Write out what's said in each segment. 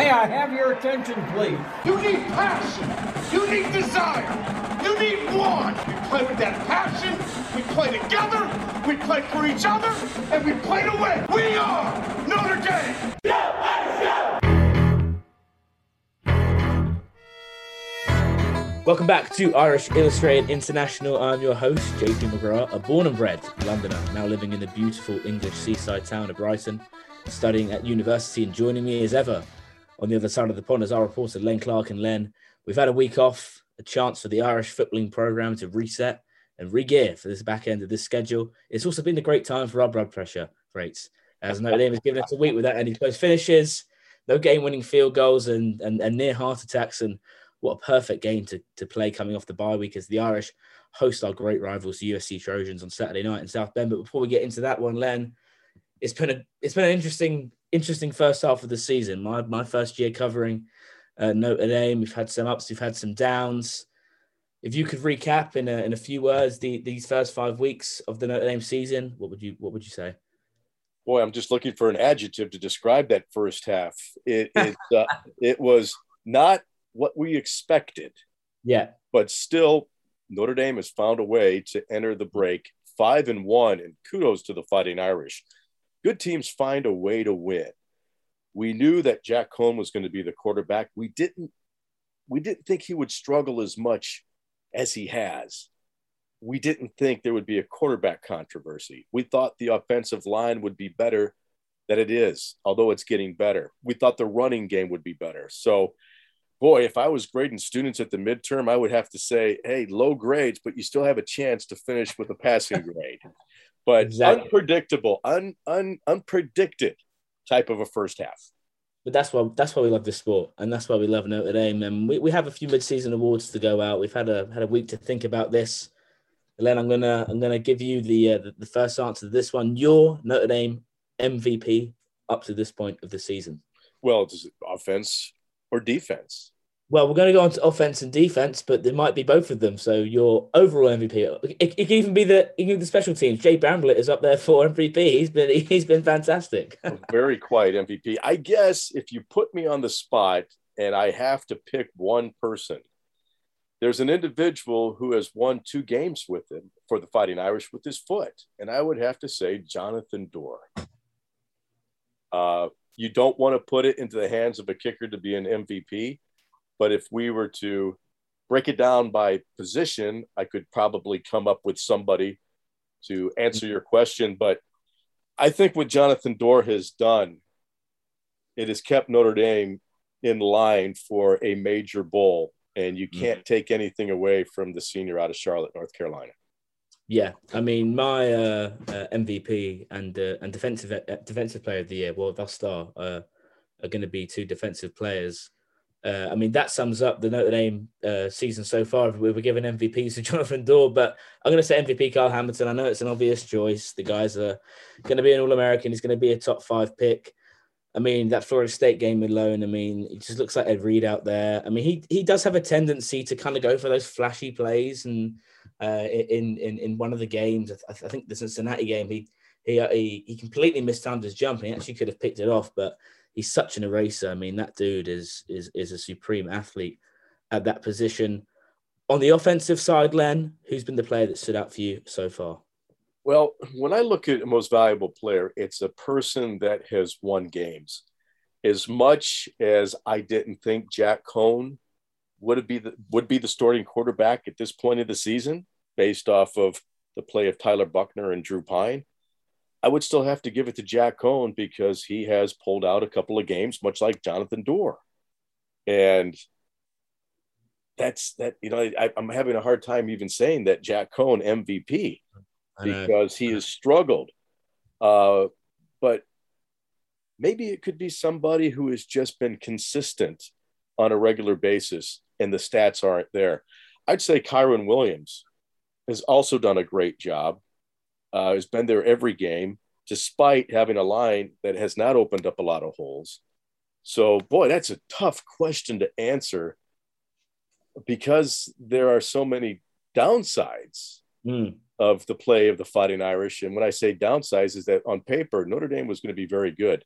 May I have your attention, please? You need passion. You need desire. You need want. We play with that passion. We play together. We play for each other. And we play to win. We are Notre Dame. Welcome back to Irish Illustrated International. I'm your host, JP McGrath, a born and bred Londoner, now living in the beautiful English seaside town of Brighton, studying at university and joining me as ever on the other side of the pond is our reporter Len Clark and Len. We've had a week off, a chance for the Irish footballing program to reset and re-gear for this back end of this schedule. It's also been a great time for our blood pressure rates, as Notre Dame has given us a week without any close finishes, no game-winning field goals, and, and, and near heart attacks. And what a perfect game to, to play coming off the bye week as the Irish host our great rivals, the USC Trojans, on Saturday night in South Bend. But before we get into that one, Len, it's been a it's been an interesting interesting first half of the season. My my first year covering uh, Notre Dame. We've had some ups, we've had some downs. If you could recap in a, in a few words the, these first five weeks of the Notre Dame season, what would you what would you say? Boy, I'm just looking for an adjective to describe that first half. It it uh, it was not what we expected. Yeah, but still, Notre Dame has found a way to enter the break five and one, and kudos to the Fighting Irish good teams find a way to win. We knew that Jack Coan was going to be the quarterback. We didn't we didn't think he would struggle as much as he has. We didn't think there would be a quarterback controversy. We thought the offensive line would be better than it is, although it's getting better. We thought the running game would be better. So, boy, if I was grading students at the midterm, I would have to say, hey, low grades, but you still have a chance to finish with a passing grade but exactly. unpredictable, un, un, unpredicted type of a first half. But that's why that's why we love this sport, and that's why we love Notre Dame. And we, we have a few mid-season awards to go out. We've had a had a week to think about this. And then I'm gonna I'm gonna give you the, uh, the the first answer to this one. Your Notre Dame MVP up to this point of the season. Well, offense or defense. Well, we're going to go on to offense and defense, but there might be both of them. So your overall MVP, it, it can even be the even the special teams. Jay Bramblett is up there for MVP. He's been he's been fantastic. Very quiet MVP. I guess if you put me on the spot and I have to pick one person, there's an individual who has won two games with him for the Fighting Irish with his foot, and I would have to say Jonathan Doerer. Uh, you don't want to put it into the hands of a kicker to be an MVP but if we were to break it down by position, I could probably come up with somebody to answer your question. But I think what Jonathan Doerer has done, it has kept Notre Dame in line for a major bowl. And you mm-hmm. can't take anything away from the senior out of Charlotte, North Carolina. Yeah, I mean, my uh, uh, MVP and uh, and defensive uh, defensive player of the year, well, thus far, uh, are going to be two defensive players uh, I mean, that sums up the Notre Dame uh, season so far. We were giving MVPs to Jonathan Doerer, but I'm going to say MVP Kyle Hamilton. I know it's an obvious choice. The guys are going to be an All American. He's going to be a top five pick. I mean, that Florida State game alone, I mean, it just looks like Ed Reed out there. I mean, he he does have a tendency to kind of go for those flashy plays. And uh, in, in in one of the games, I, th- I think the Cincinnati game, he he, he he completely mistimed his jump. He actually could have picked it off, but he's such an eraser. I mean, that dude is is is a supreme athlete at that position. On the offensive side, Len, who's been the player that stood out for you so far? Well, when I look at most valuable player, it's a person that has won games. As much as I didn't think Jack Coan would be the would be the starting quarterback at this point of the season, based off of the play of Tyler Buchner and Drew Pyne, I would still have to give it to Jack Coan because he has pulled out a couple of games, much like Jonathan Doerer. And that's that, you know, I, am having a hard time even saying that Jack Coan MVP because he has struggled. Uh, but maybe it could be somebody who has just been consistent on a regular basis and the stats aren't there. I'd say Kyren Williams has also done a great job uh, has been there every game, despite having a line that has not opened up a lot of holes. So, boy, that's a tough question to answer because there are so many downsides mm. of the play of the Fighting Irish. And when I say downsides, is that on paper, Notre Dame was going to be very good,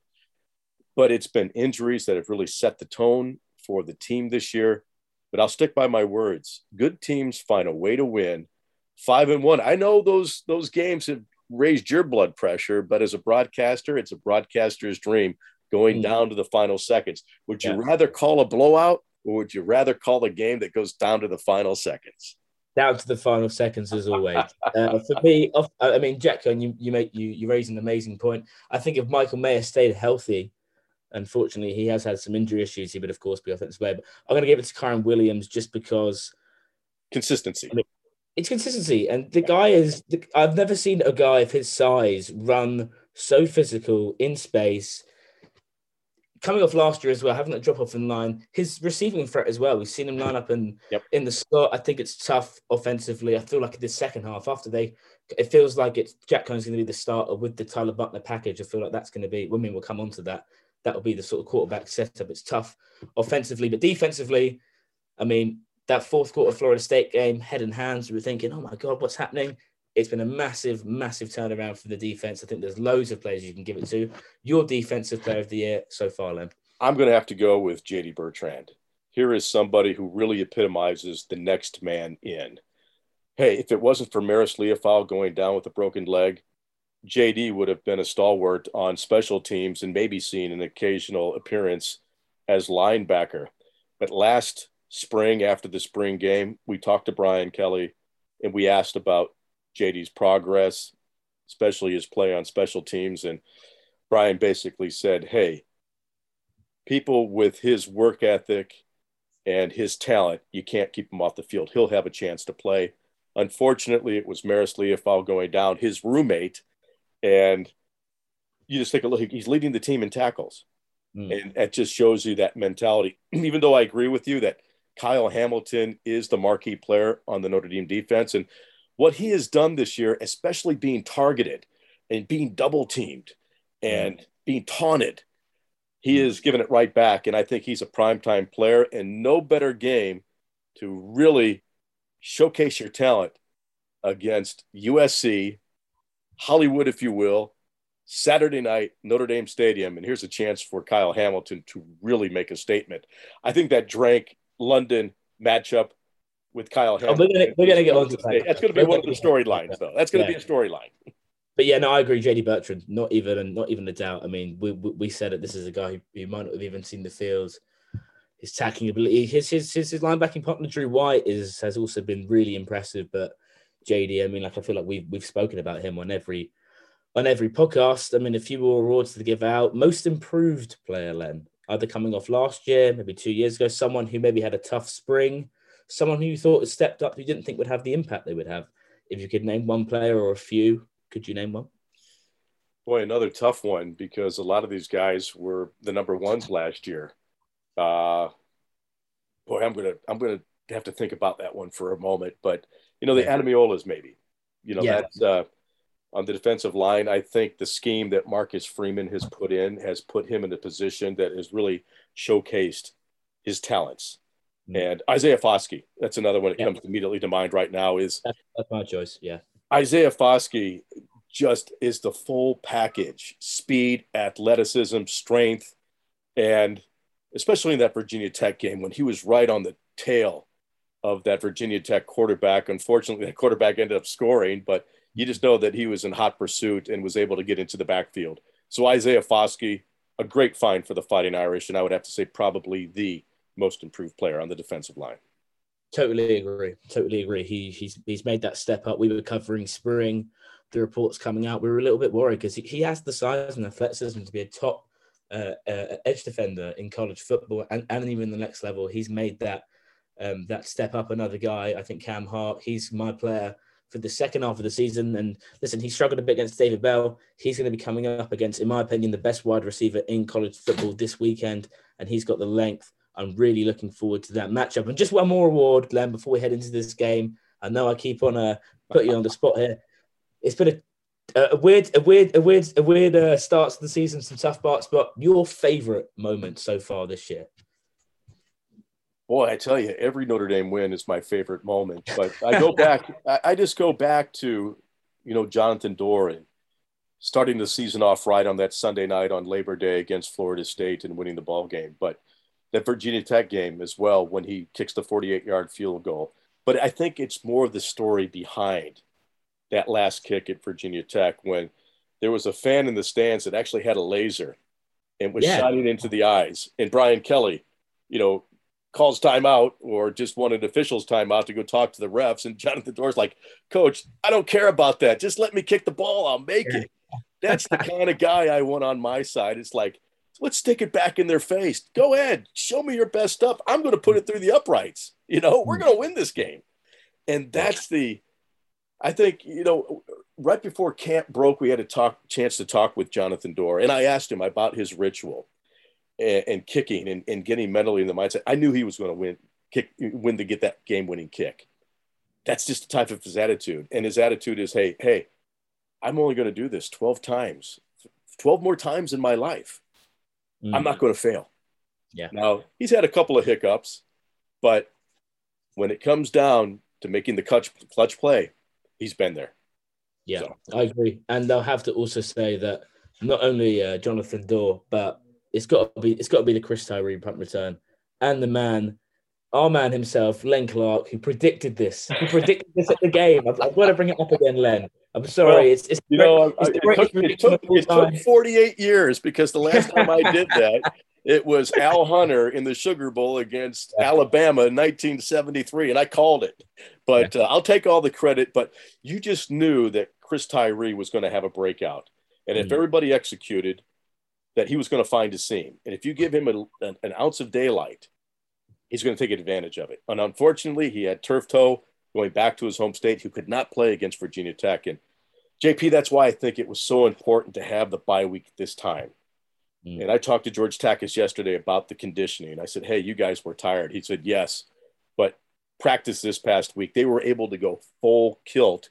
but it's been injuries that have really set the tone for the team this year. But I'll stick by my words. Good teams find a way to win five and one. I know those those games have raised your blood pressure, but as a broadcaster, it's a broadcaster's dream going mm. down to the final seconds. Would you yeah. rather call a blowout or would you rather call a game that goes down to the final seconds? Down to the final seconds, as always. uh, for me, I mean, Jack, and you you make you you raise an amazing point. I think if Michael Mayer stayed healthy, unfortunately, he has had some injury issues. He would, of course, be offensive player. But I'm going to give it to Kyren Williams just because consistency. I mean, it's consistency, and the guy is. I've never seen a guy of his size run so physical in space. Coming off last year as well, having that drop off in line, his receiving threat as well. We've seen him line up in yep. in the slot. I think it's tough offensively. I feel like in the second half, after they, it feels like it's Jack Coan's going to be the starter with the Tyler Buchner package. I feel like that's going to be. Women will come on to that. That will be the sort of quarterback setup. It's tough offensively, but defensively, I mean, that fourth quarter Florida State game, head and hands, we were thinking, oh my God, what's happening? It's been a massive, massive turnaround for the defense. I think there's loads of players you can give it to. Your defensive player of the year so far, Len. I'm going to have to go with JD Bertrand. Here is somebody who really epitomizes the next man in. Hey, if it wasn't for Marist Liufau going down with a broken leg, JD would have been a stalwart on special teams and maybe seen an occasional appearance as linebacker. But last spring after the spring game, we talked to Brian Kelly and we asked about JD's progress, especially his play on special teams. And Brian basically said, Hey, people with his work ethic and his talent, you can't keep him off the field. He'll have a chance to play. Unfortunately, it was Marist Liufau going down, his roommate. And you just take a look, he's leading the team in tackles. Mm. And that just shows you that mentality. Even though I agree with you that Kyle Hamilton is the marquee player on the Notre Dame defense. And what he has done this year, especially being targeted and being double teamed and mm. being taunted, he mm. is giving it right back. And I think he's a primetime player and no better game to really showcase your talent against USC, Hollywood, if you will, Saturday night, Notre Dame Stadium. And here's a chance for Kyle Hamilton to really make a statement. I think that Drake London matchup with Kyle Hamilton. Oh, we're going to get on to that. That's going to be one of the storylines, though. That's going to yeah. be a storyline. But yeah, no, I agree. JD Bertrand, not even not even a doubt. I mean, we we, we said it. This is a guy who, who might not have even seen the fields. His tackling ability, his his his, his linebacking partner Drew White is has also been really impressive. But JD, I mean, like I feel like we've we've spoken about him on every on every podcast. I mean, a few more awards to give out. Most improved player, Len either coming off last year, maybe two years ago, someone who maybe had a tough spring, someone who you thought had stepped up, you didn't think would have the impact they would have. If you could name one player or a few, could you name one? Boy, another tough one because a lot of these guys were the number ones last year. Uh, boy, I'm gonna I'm gonna have to think about that one for a moment. But you know, the yeah. Maybe. You know, yeah. that's uh, on the defensive line. I think the scheme that Marcus Freeman has put in has put him in a position that has really showcased his talents. Mm-hmm. And Isaiah Foskey, that's another one that yeah. comes immediately to mind right now. Is that's, that's my choice? Yeah, Isaiah Foskey just is the full package: speed, athleticism, strength, and especially in that Virginia Tech game when he was right on the tail of that Virginia Tech quarterback. Unfortunately, that quarterback ended up scoring, but you just know that he was in hot pursuit and was able to get into the backfield. So Isaiah Foskey, a great find for the Fighting Irish, and I would have to say probably the most improved player on the defensive line. Totally agree. Totally agree. He he's he's made that step up. We were covering spring, the reports coming out. We were a little bit worried because he, he has the size and the athleticism to be a top uh, uh, edge defender in college football and, and even the next level. He's made that um, that step up. Another guy, I think Cam Hart. He's my player for the second half of the season. And listen, he struggled a bit against David Bell. He's going to be coming up against, in my opinion, the best wide receiver in college football this weekend, and he's got the length. I'm really looking forward to that matchup. And just one more award, Glenn, before we head into this game. I know I keep on uh, putting you on the spot here. It's been a, a weird, a weird, a weird, a weird uh, start to the season, some tough parts. But your favorite moment so far this year? Boy, I tell you, every Notre Dame win is my favorite moment. But I go back, I just go back to, you know, Jonathan Doerer starting the season off right on that Sunday night on Labor Day against Florida State and winning the ball game. But that Virginia Tech game as well when he kicks the 48 yard field goal. But I think it's more of the story behind that last kick at Virginia Tech when there was a fan in the stands that actually had a laser and was yeah. shining into the eyes. And Brian Kelly, you know, calls timeout or just wanted officials timeout to go talk to the refs. And Jonathan Doerer's like, Coach, I don't care about that. Just let me kick the ball. I'll make it. That's the kind of guy I want on my side. It's like, let's stick it back in their face. Go ahead, show me your best stuff. I'm going to put it through the uprights. You know, we're going to win this game. And that's the, I think, you know, right before camp broke, we had a talk chance to talk with Jonathan Doerer. And I asked him about his ritual and, and kicking and, and, getting mentally in the mindset. I knew he was going to win, kick, win to get that game winning kick. That's just the type of his attitude. And his attitude is, hey, hey, I'm only going to do this 12 times, 12 more times in my life. Mm. I'm not going to fail. Yeah. Now, he's had a couple of hiccups, but when it comes down to making the clutch, clutch play, he's been there. Yeah, so. I agree. And I'll have to also say that not only uh, Jonathan Doerer, but it's got to be it's got to be the Chris Tyree punt return and the man, our man himself, Len Clark, who predicted this. Who predicted this at the game. I've, I've, got to bring it up again, Len. I'm sorry. Well, it's, it's you know it's it, took, it, took, it took 48 years because the last time I did that, it was Al Hunter in the Sugar Bowl against yeah. Alabama in 1973, and I called it. But yeah. uh, I'll take all the credit. But you just knew that Chris Tyree was going to have a breakout, and if mm. everybody executed, that he was going to find a seam. And if you give him a, an, an ounce of daylight, he's going to take advantage of it. And unfortunately, he had turf toe going back to his home state, who could not play against Virginia Tech. And JP, that's why I think it was so important to have the bye week this time. Mm. And I talked to George Takacs yesterday about the conditioning. I said, Hey, you guys were tired. He said, Yes. But practice this past week, they were able to go full kilt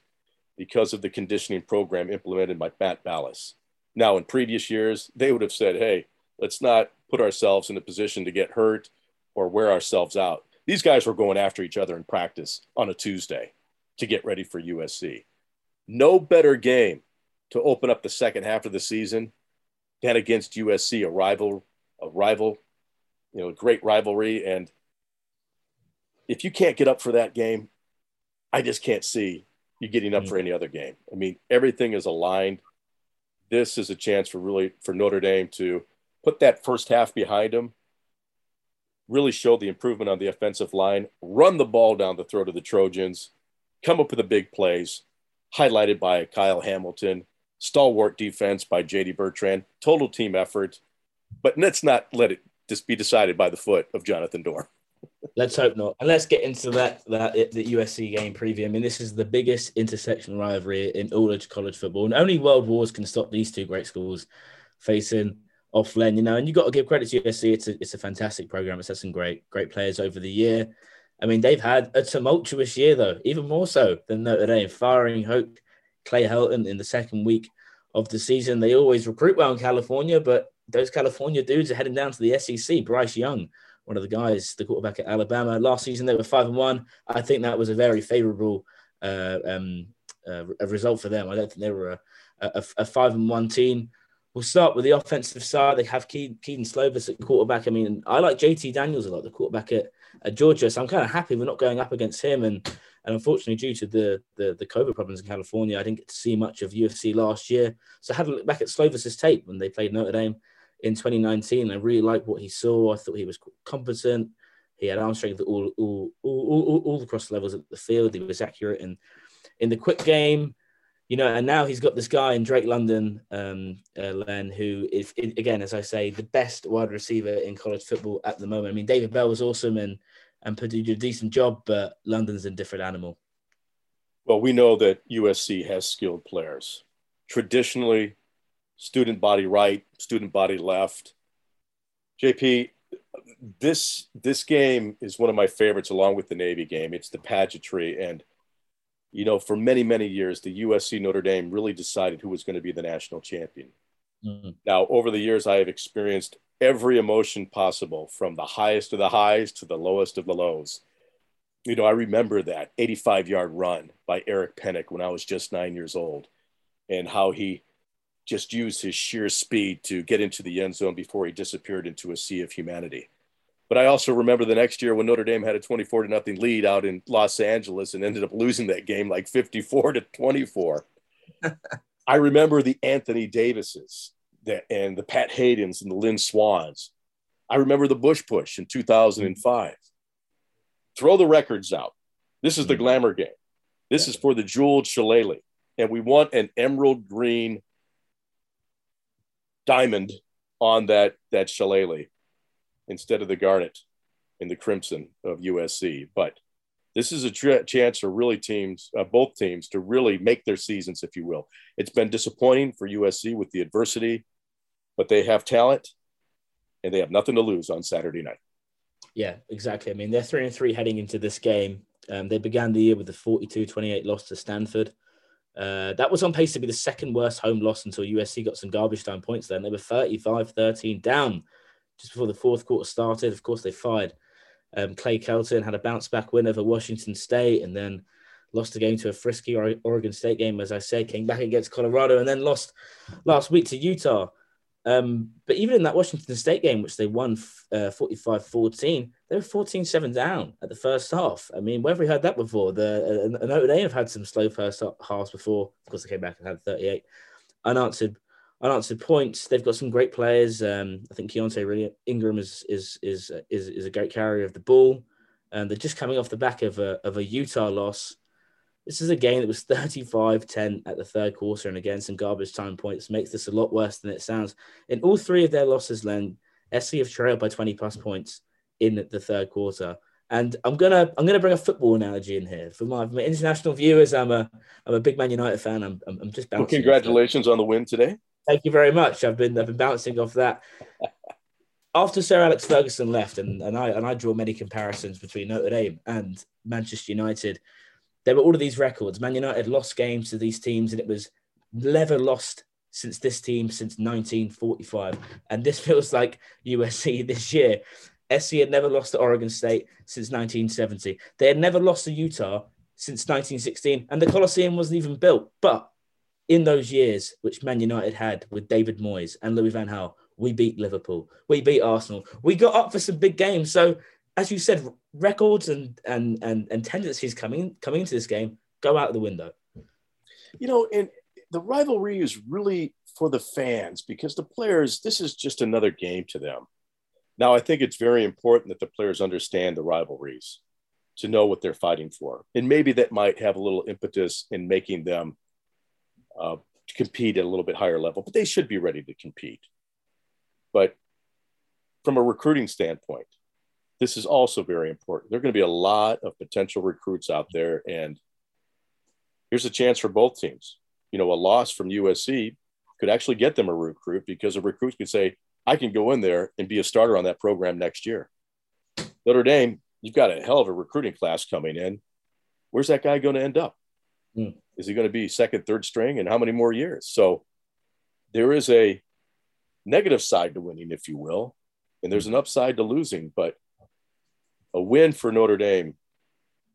because of the conditioning program implemented by Matt Balis. Now, in previous years, they would have said, Hey, let's not put ourselves in a position to get hurt or wear ourselves out. These guys were going after each other in practice on a Tuesday to get ready for USC. No better game to open up the second half of the season than against USC, a rival, a rival, you know, a great rivalry. And if you can't get up for that game, I just can't see you getting up mm-hmm. for any other game. I mean, everything is aligned. This is a chance for really for Notre Dame to put that first half behind them really show the improvement on the offensive line, run the ball down the throat of the Trojans, come up with the big plays, highlighted by Kyle Hamilton, stalwart defense by JD Bertrand, total team effort. But let's not let it just be decided by the foot of Jonathan Doerer. Let's hope not. And let's get into that that the USC game preview. I mean, this is the biggest intersection rivalry in all of college football, and only world wars can stop these two great schools facing off Len, you know, and you got to give credit to USC. It's a, it's a fantastic program. It's had some great, great players over the year. I mean, they've had a tumultuous year, though, even more so than Notre Dame, firing Hoke, Clay Helton in the second week of the season. They always recruit well in California, but those California dudes are heading down to the SEC. Bryce Young, one of the guys, the quarterback at Alabama. Last season, they were five and one. I think that was a very favorable uh, um, uh, result for them. I don't think they were a, a, a five and one team. We'll start with the offensive side. They have Kedon Slovis at quarterback. I mean, I like JT Daniels a lot, the quarterback at, at Georgia. So I'm kind of happy we're not going up against him. And and unfortunately, due to the, the, the COVID problems in California, I didn't get to see much of USC last year. So I had a look back at Slovis's tape when they played Notre Dame in 2019. I really liked what he saw. I thought he was competent. He had arm strength all all, all, all, across levels of the field. He was accurate and in the quick game you know, and now he's got this guy in Drake London, um, uh, Len, who is again, as I say, the best wide receiver in college football at the moment. I mean, David Bell was awesome and and Purdue did a decent job, but London's a different animal. Well, we know that USC has skilled players. Traditionally, student body right, student body left. JP, this this game is one of my favorites, along with the Navy game. It's the pageantry and you know, for many, many years, the USC Notre Dame really decided who was going to be the national champion. Mm-hmm. Now, over the years, I have experienced every emotion possible from the highest of the highs to the lowest of the lows. You know, I remember that 85 yard run by Eric Penick when I was just nine years old and how he just used his sheer speed to get into the end zone before he disappeared into a sea of humanity. But I also remember the next year when Notre Dame had a 24 to nothing lead out in Los Angeles and ended up losing that game like 54 to 24. I remember the Anthony Davises and the Pat Haydens and the Lynn Swanns. I remember the Bush Push in 2005. Throw the records out. This is the mm. glamour game. This is for the jeweled shillelagh. And we want an emerald green diamond on that, that shillelagh instead of the garnet and the crimson of USC. But this is a chance for really teams, uh, both teams, to really make their seasons, if you will. It's been disappointing for USC with the adversity, but they have talent and they have nothing to lose on Saturday night. Yeah, exactly. I mean, they're three and three heading into this game. Um, they began the year with a 42 28 loss to Stanford. Uh, that was on pace to be the second worst home loss until USC got some garbage time points then. They were 35 13 down just before the fourth quarter started. Of course, they fired um, Clay Helton, had a bounce back win over Washington State, and then lost the game to a frisky Oregon State game, as I said, came back against Colorado, and then lost last week to Utah. Um, but even in that Washington State game, which they won uh, 45 uh, 14, they were 14 7 down at the first half. I mean, where have we heard that before? The uh, Notre Dame have had some slow first halves before. Of course, they came back and had 38 unanswered unanswered points. They've got some great players. Um, I think Keaontay really Ingram is is is is is a great carrier of the ball. And they're just coming off the back of a of a Utah loss. This is a game that was 35-10 at the third quarter, and again, some garbage time points makes this a lot worse than it sounds. In all three of their losses, Len, SC have trailed by 20 plus points in the third quarter. And I'm gonna I'm gonna bring a football analogy in here for my, my international viewers. I'm a I'm a big Man United fan. I'm I'm, I'm just bouncing. Well, congratulations on the win today. Thank you very much. I've been I've been bouncing off that. After Sir Alex Ferguson left, and, and I and I draw many comparisons between Notre Dame and Manchester United. There were all of these records. Man United lost games to these teams, and it was never lost since this team since 1945. And this feels like USC this year. SC had never lost to Oregon State since 1970. They had never lost to Utah since 1916, and the Coliseum wasn't even built. But in those years which Man United had with David Moyes and Louis Van Gaal, we beat Liverpool, we beat Arsenal, we got up for some big games. So, as you said, records and and and, and tendencies coming coming into this game go out the window. You know, and the rivalry is really for the fans because the players, this is just another game to them. Now, I think it's very important that the players understand the rivalries to know what they're fighting for. And maybe that might have a little impetus in making them uh, compete at a little bit higher level, but they should be ready to compete. But from a recruiting standpoint, this is also very important. There are going to be a lot of potential recruits out there, and here's a chance for both teams. You know, a loss from USC could actually get them a recruit because a recruit could say, I can go in there and be a starter on that program next year. Notre Dame, you've got a hell of a recruiting class coming in. Where's that guy going to end up? Mm. Is he going to be second, third string, and how many more years? So there is a negative side to winning, if you will, and there's an upside to losing. But a win for Notre Dame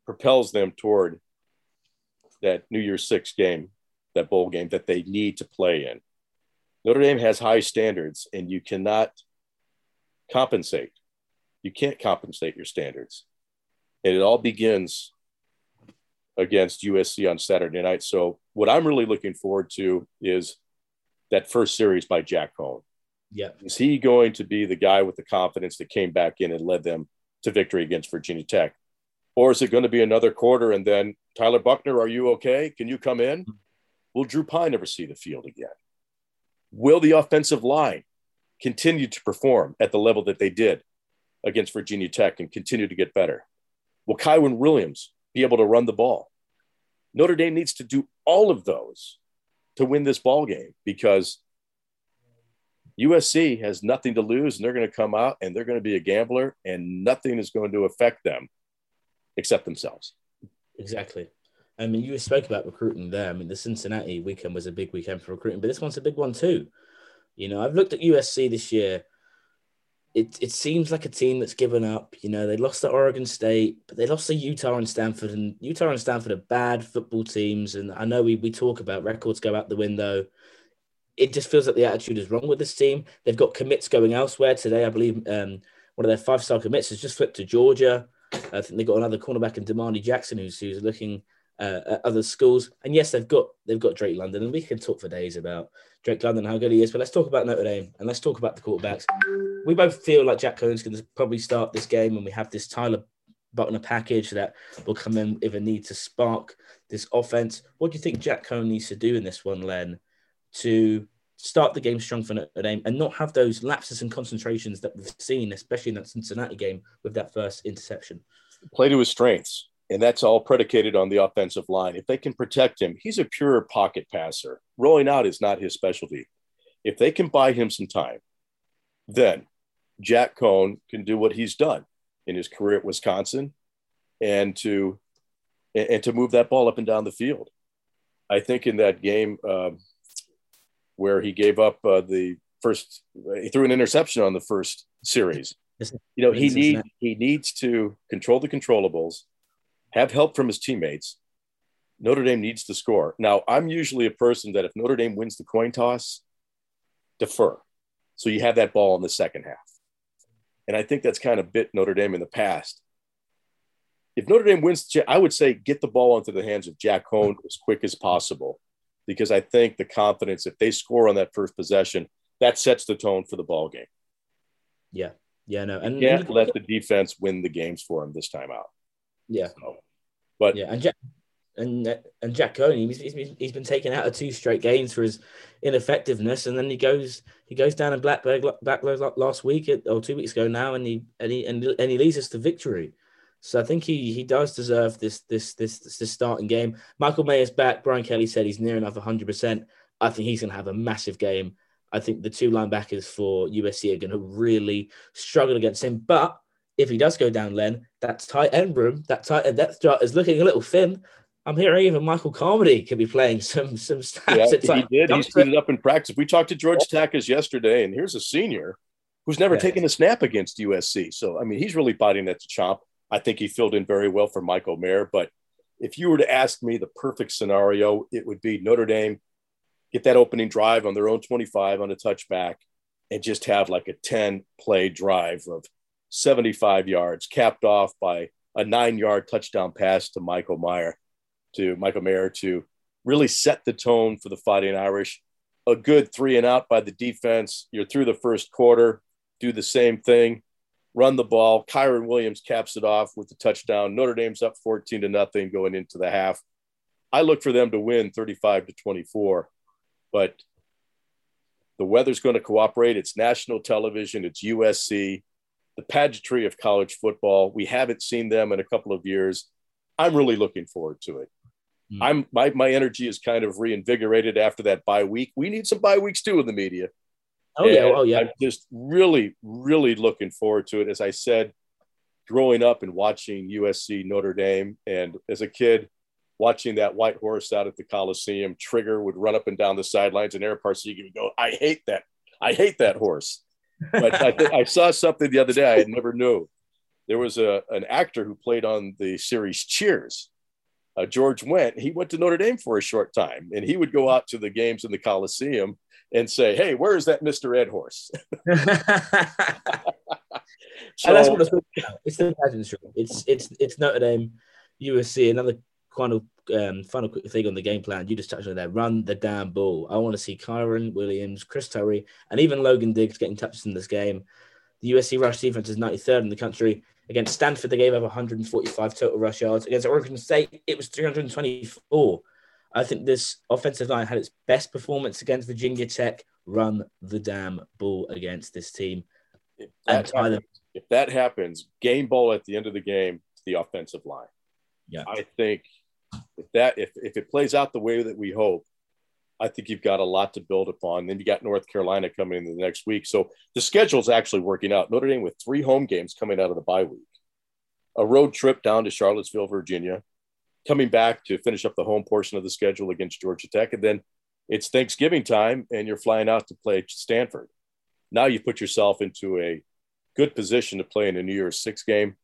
propels them toward that New Year's Six game, that bowl game that they need to play in. Notre Dame has high standards, and you cannot compensate. You can't compensate your standards. And it all begins against USC on Saturday night. So, what I'm really looking forward to is that first series by Jack Coan. Yeah. Is he going to be the guy with the confidence that came back in and led them to victory against Virginia Tech? Or is it going to be another quarter and then Tyler Buchner, are you okay? Can you come in? Mm-hmm. Will Drew Pyne never see the field again? Will the offensive line continue to perform at the level that they did against Virginia Tech and continue to get better? Will Kyren Williams be able to run the ball? Notre Dame needs to do all of those to win this ball game because USC has nothing to lose and they're going to come out and they're going to be a gambler and nothing is going to affect them except themselves. Exactly. I mean, you spoke about recruiting there. I mean, the Cincinnati weekend was a big weekend for recruiting, but this one's a big one too. You know, I've looked at USC this year. It, it seems like a team that's given up. You know, they lost to Oregon State, but they lost to Utah and Stanford. And Utah and Stanford are bad football teams. And I know we, we talk about records go out the window. It just feels like the attitude is wrong with this team. They've got commits going elsewhere today. I believe um, one of their five star commits has just flipped to Georgia. I think they've got another cornerback in Domani Jackson who's, who's looking uh, at other schools. And yes, they've got they've got Drake London, and we can talk for days about Drake London how good he is. But let's talk about Notre Dame and let's talk about the quarterbacks. We both feel like Jack Coan's going to probably start this game, and we have this Tyler Buchner package that will come in if a need to spark this offense. What do you think Jack Coan needs to do in this one, Len, to start the game strong for Notre Dame and not have those lapses and concentrations that we've seen, especially in that Cincinnati game with that first interception? Play to his strengths and that's all predicated on the offensive line. If they can protect him, he's a pure pocket passer. Rolling out is not his specialty. If they can buy him some time, then Jack Coan can do what he's done in his career at Wisconsin and to and to move that ball up and down the field. I think in that game uh, where he gave up uh, the first, he threw an interception on the first series. You know, he need he needs to control the controllables have help from his teammates. Notre Dame needs to score. Now, I'm usually a person that if Notre Dame wins the coin toss, defer. So you have that ball in the second half. And I think that's kind of bit Notre Dame in the past. If Notre Dame wins, I would say get the ball into the hands of Jack Coan as quick as possible, because I think the confidence, if they score on that first possession, that sets the tone for the ball game. Yeah. Yeah, no. And you can't let the defense win the games for him this time out. Yeah. So, but yeah, and Jack and and Jack Coney, he's, he's been, he's been taken out of two straight games for his ineffectiveness, and then he goes he goes down in Blacksburg Blacksburg last week uh, or two weeks ago now, and he and he and, and he leads us to victory. So I think he he does deserve this this this this starting game. Michael Mayer's back. Brian Kelly said he's near enough 100. percent I think he's going to have a massive game. I think the two linebackers for USC are going to really struggle against him, but if he does go down, Len, that tight end room, that tight end depth chart is looking a little thin. I'm hearing even Michael Carmody could be playing some some stats. Yeah, it's he like, did. He suited up in practice. We talked to George Takacs yesterday, and here's a senior who's never yeah. taken a snap against USC. So I mean, he's really biting at the chomp. I think he filled in very well for Michael Mayer. But if you were to ask me the perfect scenario, it would be Notre Dame get that opening drive on their own 25 on a touchback and just have like a 10 play drive of 75 yards, capped off by a nine yard touchdown pass to Michael Mayer, to Michael Mayer to really set the tone for the Fighting Irish. A good three and out by the defense. You're through the first quarter, do the same thing, run the ball. Kyren Williams caps it off with the touchdown. Notre Dame's up 14 to nothing going into the half. I look for them to win 35 to 24, but the weather's going to cooperate. It's national television, it's USC the pageantry of college football. We haven't seen them in a couple of years. I'm really looking forward to it. Mm. I'm my my energy is kind of reinvigorated after that bye week. We need some bye weeks too in the media. Oh yeah, oh yeah. I'm just really, really looking forward to it. As I said, growing up and watching USC Notre Dame, and as a kid, watching that white horse out at the Coliseum, Trigger would run up and down the sidelines, and Ara Parseghian would go, "I hate that, I hate that horse." But I, th- I saw something the other day I had never knew. There was a an actor who played on the series Cheers. Uh, George Wendt. He went to Notre Dame for a short time, and he would go out to the games in the Coliseum and say, "Hey, where is that Mister Ed horse?" and that's what it's about. It's the pageantry. It's it's it's Notre Dame, USC. Another final um, final quick thing on the game plan. You just touched on there. Run the damn ball. I want to see Kyren Williams, Chris Tyree, and even Logan Diggs getting touches in this game. The USC rush defense is 93rd in the country. Against Stanford, they gave up 145 total rush yards. Against Oregon State, it was 324. I think this offensive line had its best performance against Virginia Tech. Run the damn ball against this team. if And that, Tyler, happens, if that happens, game ball at the end of the game to the offensive line. yeah. I think if that if, if it plays out the way that we hope, I think you've got a lot to build upon. Then you got North Carolina coming in the next week. So the schedule's actually working out. Notre Dame with three home games coming out of the bye week, a road trip down to Charlottesville, Virginia, coming back to finish up the home portion of the schedule against Georgia Tech. And then it's Thanksgiving time and you're flying out to play Stanford. Now you put yourself into a good position to play in a New Year's Six game.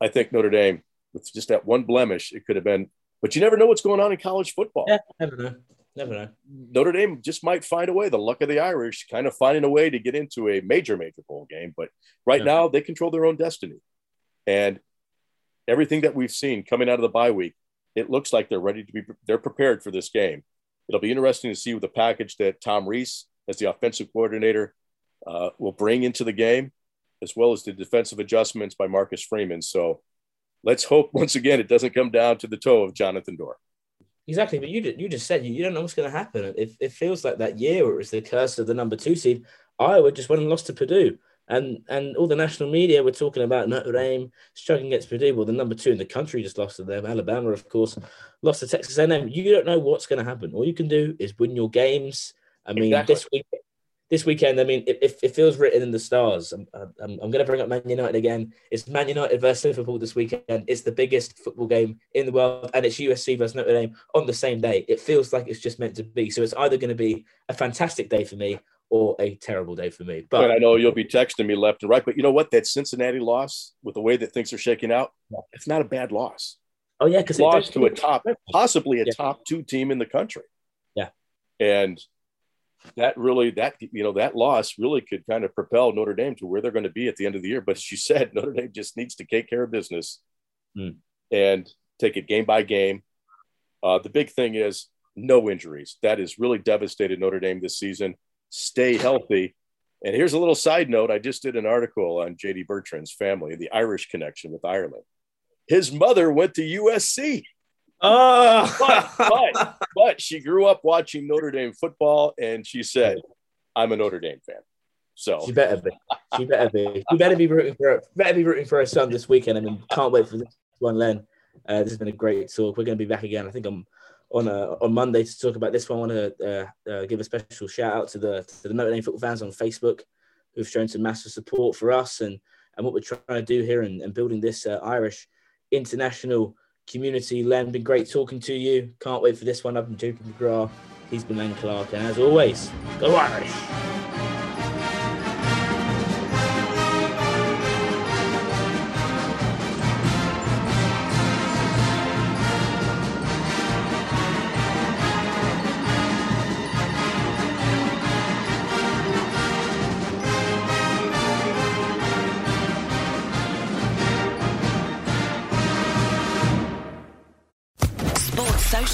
I think Notre Dame, with just that one blemish, it could have been, but you never know what's going on in college football. Yeah, never know. Never know. Notre Dame just might find a way. The luck of the Irish, kind of finding a way to get into a major, major bowl game. But right Yeah. now, they control their own destiny. And everything that we've seen coming out of the bye week, it looks like they're ready to be. They're prepared for this game. It'll be interesting to see what the package that Tom Rees, as the offensive coordinator, uh, will bring into the game, as well as the defensive adjustments by Marcus Freeman. So let's hope once again it doesn't come down to the toe of Jonathan Doerer. Exactly, but you did, you just said you, you don't know what's going to happen. It, it feels like that year where it was the curse of the number two seed. Iowa just went and lost to Purdue, and and all the national media were talking about Notre Dame struggling against Purdue. Well, the number two in the country just lost to them. Alabama, of course, lost to Texas A&M. You don't know what's going to happen. All you can do is win your games. I mean, Exactly. this week, this weekend, I mean, it, it, it feels written in the stars. I'm, I'm, I'm going to bring up Man United again. It's Man United versus Liverpool this weekend. It's the biggest football game in the world, and it's USC versus Notre Dame on the same day. It feels like it's just meant to be. So it's either going to be a fantastic day for me or a terrible day for me. But I know you'll be texting me left and right. But you know what? That Cincinnati loss, with the way that things are shaking out, it's not a bad loss. oh yeah, because Lost to a top, possibly a Yeah. top two team in the country. Yeah. And that really, that you know, that loss really could kind of propel Notre Dame to where they're going to be at the end of the year. But you said, Notre Dame just needs to take care of business Hmm. and take it game by game. Uh, the big thing is no injuries. That has really devastated Notre Dame this season. Stay healthy. And here's a little side note. I just did an article on JD Bertrand's family, the Irish connection with Ireland. His mother went to USC, Oh, but, but, but she grew up watching Notre Dame football and she said, I'm a Notre Dame fan. So She better be. She better be. You better be rooting for her. Better be rooting for her son this weekend. I mean, can't wait for this one, Len. Uh, this has been a great talk. We're going to be back again. I think I'm on uh, on Monday to talk about this one. I want to uh, uh, give a special shout out to the to the Notre Dame football fans on Facebook who've shown some massive support for us and and what we're trying to do here and, and building this uh, Irish international community. Len, been great talking to you. Can't wait for this one. I've been Jacob McGrath. He's been Len Clark, and as always, go Irish.